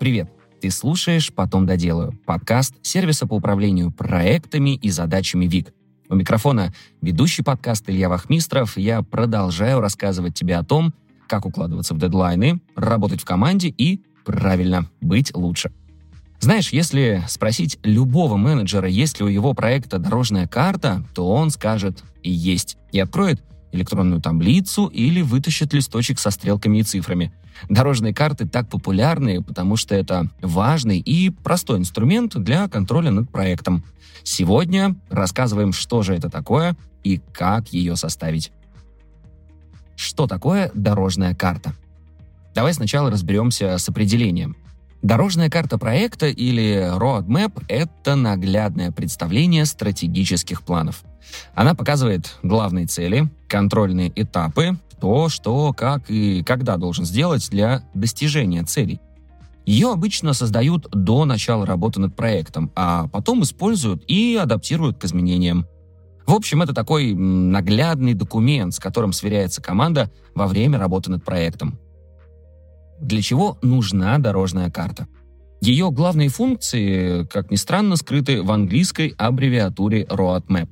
Привет! Ты слушаешь «Потом доделаю» — подкаст сервиса по управлению проектами и задачами ВИК. У микрофона ведущий подкаст Илья Вахмистров. Я продолжаю рассказывать тебе о том, как укладываться в дедлайны, работать в команде и, правильно, быть лучше. Знаешь, если спросить любого менеджера, есть ли у его проекта дорожная карта, то он скажет «и есть» и откроет электронную таблицу или вытащит листочек со стрелками и цифрами. Дорожные карты так популярны, потому что это важный и простой инструмент для контроля над проектом. Сегодня рассказываем, что же это такое и как ее составить. Что такое дорожная карта? Давай сначала разберемся с определением. Дорожная карта проекта или roadmap – это наглядное представление стратегических планов. Она показывает главные цели, контрольные этапы, то, что, как и когда должен сделать для достижения целей. Ее обычно создают до начала работы над проектом, а потом используют и адаптируют к изменениям. В общем, это такой наглядный документ, с которым сверяется команда во время работы над проектом. Для чего нужна дорожная карта? Ее главные функции, как ни странно, скрыты в английской аббревиатуре Roadmap.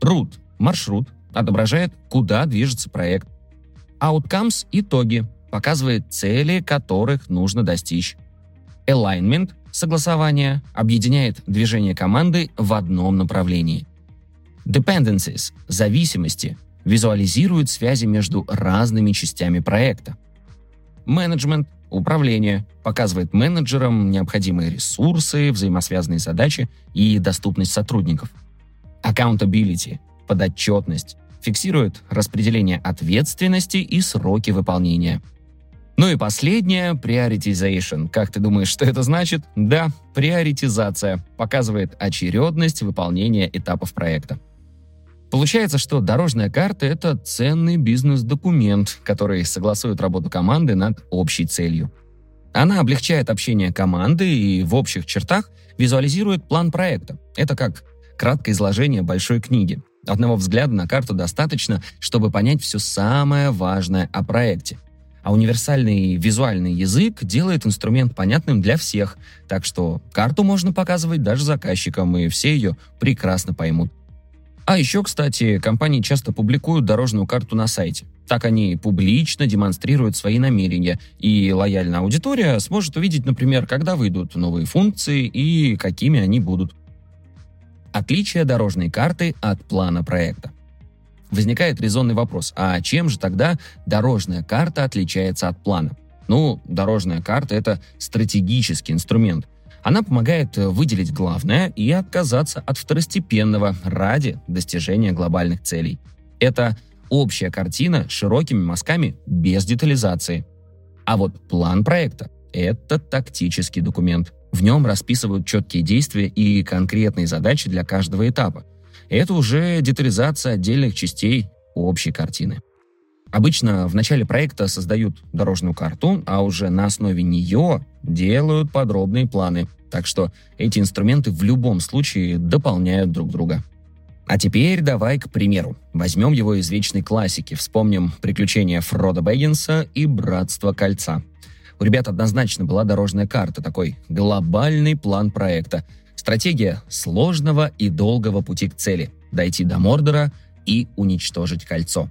Route – маршрут, отображает, куда движется проект. Outcomes – итоги, показывает цели, которых нужно достичь. Alignment – согласование, объединяет движение команды в одном направлении. Dependencies – зависимости, визуализирует связи между разными частями проекта. Менеджмент, управление, показывает менеджерам необходимые ресурсы, взаимосвязанные задачи и доступность сотрудников. Accountability, подотчетность, фиксирует распределение ответственности и сроки выполнения. Ну и последнее – prioritization. Как ты думаешь, что это значит? Да, приоритизация показывает очередность выполнения этапов проекта. Получается, что дорожная карта — это ценный бизнес-документ, который согласует работу команды над общей целью. Она облегчает общение команды и в общих чертах визуализирует план проекта. Это как краткое изложение большой книги. Одного взгляда на карту достаточно, чтобы понять все самое важное о проекте. А универсальный визуальный язык делает инструмент понятным для всех, так что карту можно показывать даже заказчикам, и все ее прекрасно поймут. А еще, кстати, компании часто публикуют дорожную карту на сайте. Так они публично демонстрируют свои намерения, и лояльная аудитория сможет увидеть, например, когда выйдут новые функции и какими они будут. Отличие дорожной карты от плана проекта. Возникает резонный вопрос, а чем же тогда дорожная карта отличается от плана? Ну, дорожная карта — это стратегический инструмент — она помогает э, выделить главное и отказаться от второстепенного ради достижения глобальных целей. Это общая картина широкими мазками без детализации. А вот план проекта – это тактический документ. В нем расписывают четкие действия и конкретные задачи для каждого этапа. Это уже детализация отдельных частей общей картины. Обычно в начале проекта создают дорожную карту, а уже на основе нее делают подробные планы. Так что эти инструменты в любом случае дополняют друг друга. А теперь давай к примеру. Возьмем его из вечной классики, вспомним приключения Фрода Бэггинса и Братство Кольца. У ребят однозначно была дорожная карта, такой глобальный план проекта. Стратегия сложного и долгого пути к цели – дойти до Мордора и уничтожить кольцо.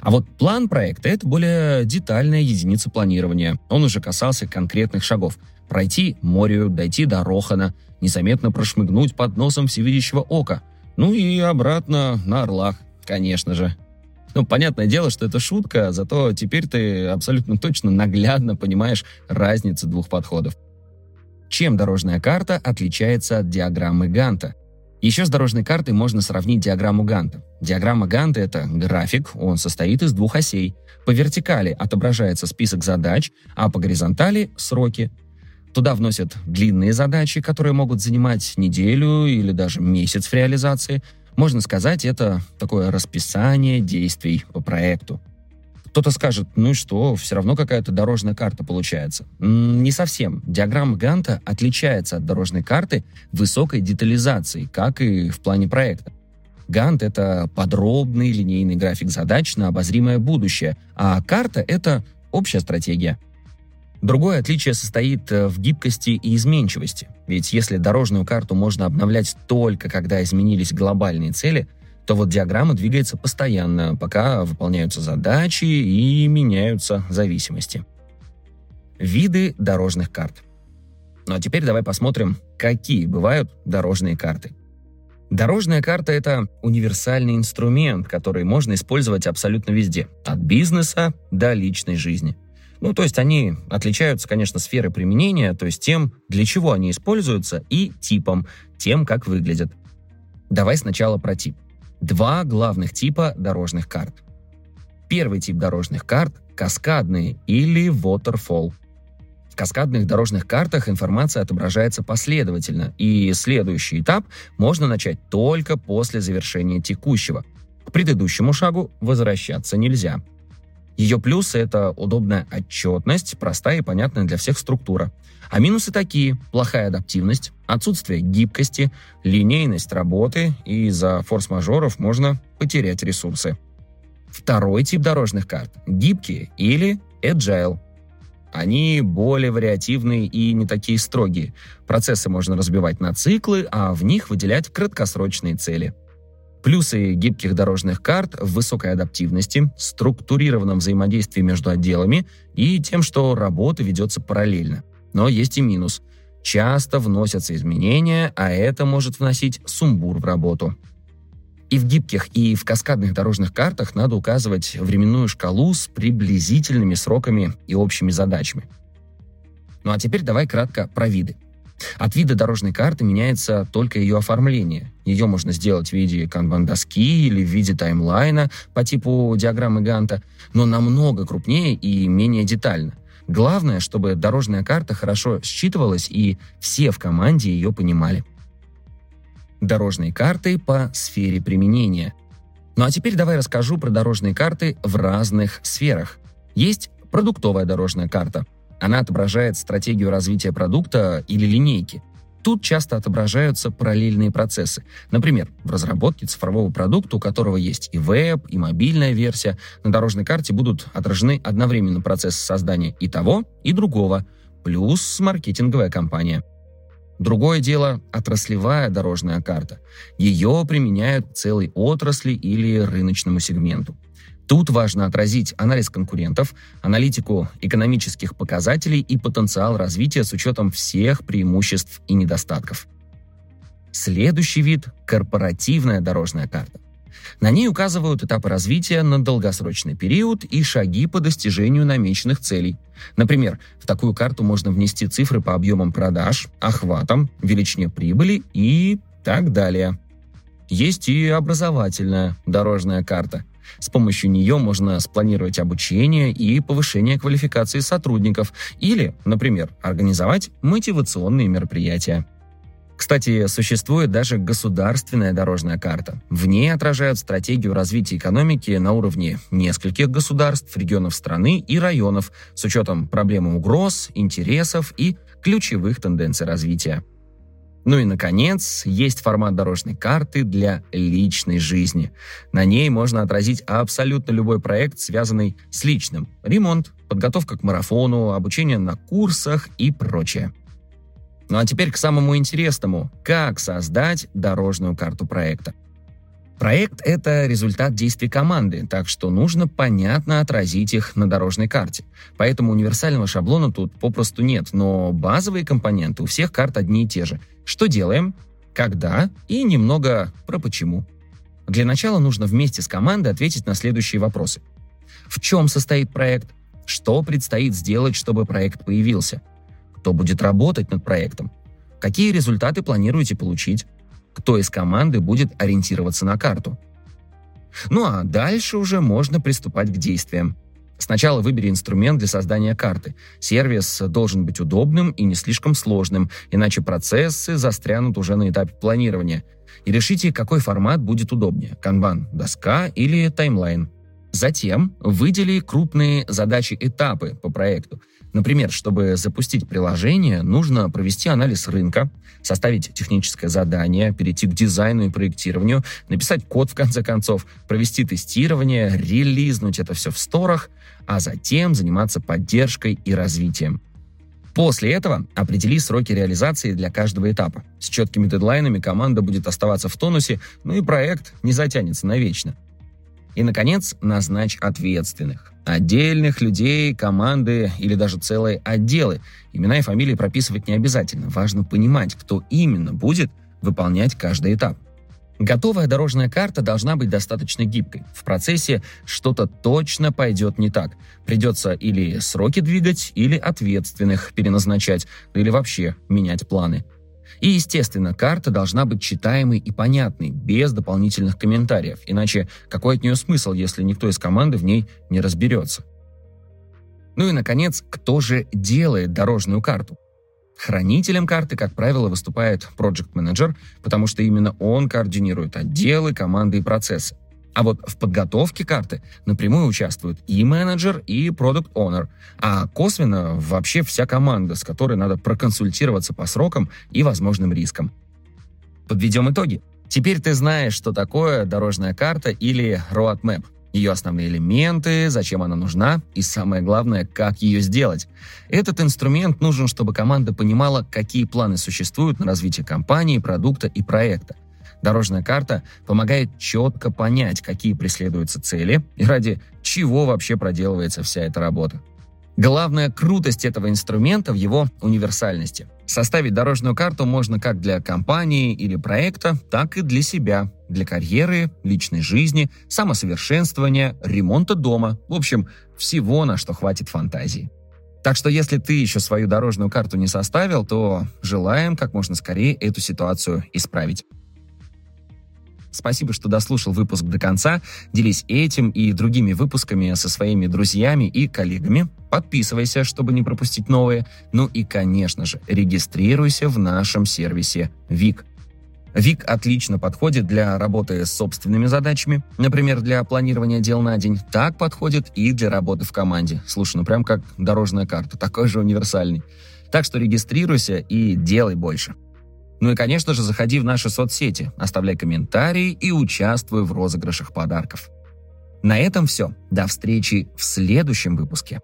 А вот план проекта — это более детальная единица планирования. Он уже касался конкретных шагов. Пройти Морию, дойти до Рохана, незаметно прошмыгнуть под носом всевидящего ока. Ну и обратно на Орлах, конечно же. Ну, понятное дело, что это шутка, зато теперь ты абсолютно точно наглядно понимаешь разницу двух подходов. Чем дорожная карта отличается от диаграммы Ганта? Еще с дорожной картой можно сравнить диаграмму Ганта. Диаграмма Ганта — это график, он состоит из двух осей. По вертикали отображается список задач, а по горизонтали — сроки. Туда вносят длинные задачи, которые могут занимать неделю или даже месяц в реализации. Можно сказать, это такое расписание действий по проекту. Кто-то скажет, ну и что, все равно какая-то дорожная карта получается. Не совсем. Диаграмма Ганта отличается от дорожной карты высокой детализацией, как и в плане проекта. Гант — это подробный линейный график задач на обозримое будущее, а карта — это общая стратегия. Другое отличие состоит э, в гибкости и изменчивости. Ведь если дорожную карту можно обновлять только когда изменились глобальные цели, то вот диаграмма двигается постоянно, пока выполняются задачи и меняются зависимости. Виды дорожных карт. Ну а теперь давай посмотрим, какие бывают дорожные карты. Дорожная карта — это универсальный инструмент, который можно использовать абсолютно везде, от бизнеса до личной жизни. Ну, то есть они отличаются, конечно, сферой применения, то есть тем, для чего они используются, и типом, тем, как выглядят. Давай сначала про тип. Два главных типа дорожных карт. Первый тип дорожных карт – каскадные или waterfall. В каскадных дорожных картах информация отображается последовательно, и следующий этап можно начать только после завершения текущего. К предыдущему шагу возвращаться нельзя. Ее плюсы — это удобная отчетность, простая и понятная для всех структура. А минусы такие – плохая адаптивность, отсутствие гибкости, линейность работы, и из-за форс-мажоров можно потерять ресурсы. Второй тип дорожных карт – гибкие или agile. Они более вариативные и не такие строгие. Процессы можно разбивать на циклы, а в них выделять краткосрочные цели – Плюсы гибких дорожных карт в высокой адаптивности, структурированном взаимодействии между отделами и тем, что работа ведется параллельно. Но есть и минус. Часто вносятся изменения, а это может вносить сумбур в работу. И в гибких, и в каскадных дорожных картах надо указывать временную шкалу с приблизительными сроками и общими задачами. Ну а теперь давай кратко про виды. От вида дорожной карты меняется только ее оформление. Ее можно сделать в виде канбан-доски или в виде таймлайна по типу диаграммы Ганта, но намного крупнее и менее детально. Главное, чтобы дорожная карта хорошо считывалась и все в команде ее понимали. Дорожные карты по сфере применения. Ну а теперь давай расскажу про дорожные карты в разных сферах. Есть продуктовая дорожная карта – она отображает стратегию развития продукта или линейки. Тут часто отображаются параллельные процессы. Например, в разработке цифрового продукта, у которого есть и веб, и мобильная версия, на дорожной карте будут отражены одновременно процессы создания и того, и другого, плюс маркетинговая кампания. Другое дело – отраслевая дорожная карта. Ее применяют целой отрасли или рыночному сегменту. Тут важно отразить анализ конкурентов, аналитику экономических показателей и потенциал развития с учетом всех преимуществ и недостатков. Следующий вид – корпоративная дорожная карта. На ней указывают этапы развития на долгосрочный период и шаги по достижению намеченных целей. Например, в такую карту можно внести цифры по объемам продаж, охватам, величине прибыли и так далее. Есть и образовательная дорожная карта – с помощью нее можно спланировать обучение и повышение квалификации сотрудников или, например, организовать мотивационные мероприятия. Кстати, существует даже государственная дорожная карта. В ней отражают стратегию развития экономики на уровне нескольких государств, регионов страны и районов с учетом проблем угроз, интересов и ключевых тенденций развития. Ну и, наконец, есть формат дорожной карты для личной жизни. На ней можно отразить абсолютно любой проект, связанный с личным. Ремонт, подготовка к марафону, обучение на курсах и прочее. Ну а теперь к самому интересному. Как создать дорожную карту проекта? Проект — это результат действий команды, так что нужно понятно отразить их на дорожной карте. Поэтому универсального шаблона тут попросту нет, но базовые компоненты у всех карт одни и те же. Что делаем, когда и немного про почему. Для начала нужно вместе с командой ответить на следующие вопросы. В чем состоит проект? Что предстоит сделать, чтобы проект появился? Кто будет работать над проектом? Какие результаты планируете получить? Кто из команды будет ориентироваться на карту. Ну а дальше уже можно приступать к действиям. Сначала выбери инструмент для создания карты. Сервис должен быть удобным и не слишком сложным, иначе процессы застрянут уже на этапе планирования. И решите, какой формат будет удобнее – канбан, доска или таймлайн. Затем выдели крупные задачи-этапы по проекту – Например, чтобы запустить приложение, нужно провести анализ рынка, составить техническое задание, перейти к дизайну и проектированию, написать код в конце концов, провести тестирование, релизнуть это все в сторах, а затем заниматься поддержкой и развитием. После этого определи сроки реализации для каждого этапа. С четкими дедлайнами команда будет оставаться в тонусе, ну и проект не затянется навечно. И, наконец, назначь ответственных. Отдельных людей, команды или даже целые отделы. Имена и фамилии прописывать не обязательно. Важно понимать, кто именно будет выполнять каждый этап. Готовая дорожная карта должна быть достаточно гибкой. В процессе что-то точно пойдет не так. Придется или сроки двигать, или ответственных переназначать, или вообще менять планы. И, естественно, карта должна быть читаемой и понятной, без дополнительных комментариев. Иначе какой от нее смысл, если никто из команды в ней не разберется? Ну и, наконец, кто же делает дорожную карту? Хранителем карты, как правило, выступает Manager, потому что именно он координирует отделы, команды и процессы. А вот в подготовке карты напрямую участвуют и менеджер, и продукт owner а косвенно вообще вся команда, с которой надо проконсультироваться по срокам и возможным рискам. Подведем итоги. Теперь ты знаешь, что такое дорожная карта или roadmap ее основные элементы, зачем она нужна и самое главное, как ее сделать. Этот инструмент нужен, чтобы команда понимала, какие планы существуют на развитие компании, продукта и проекта. Дорожная карта помогает четко понять, какие преследуются цели и ради чего вообще проделывается вся эта работа. Главная крутость этого инструмента в его универсальности. Составить дорожную карту можно как для компании или проекта, так и для себя, для карьеры, личной жизни, самосовершенствования, ремонта дома, в общем, всего, на что хватит фантазии. Так что если ты еще свою дорожную карту не составил, то желаем как можно скорее эту ситуацию исправить. Спасибо, что дослушал выпуск до конца. Делись этим и другими выпусками со своими друзьями и коллегами. Подписывайся, чтобы не пропустить новые. Ну и, конечно же, регистрируйся в нашем сервисе ВИК. ВИК отлично подходит для работы с собственными задачами, например, для планирования дел на день. Так подходит и для работы в команде. Слушай, ну прям как дорожная карта, такой же универсальный. Так что регистрируйся и делай больше. Ну и, конечно же, заходи в наши соцсети, оставляй комментарии и участвуй в розыгрышах подарков. На этом все. До встречи в следующем выпуске.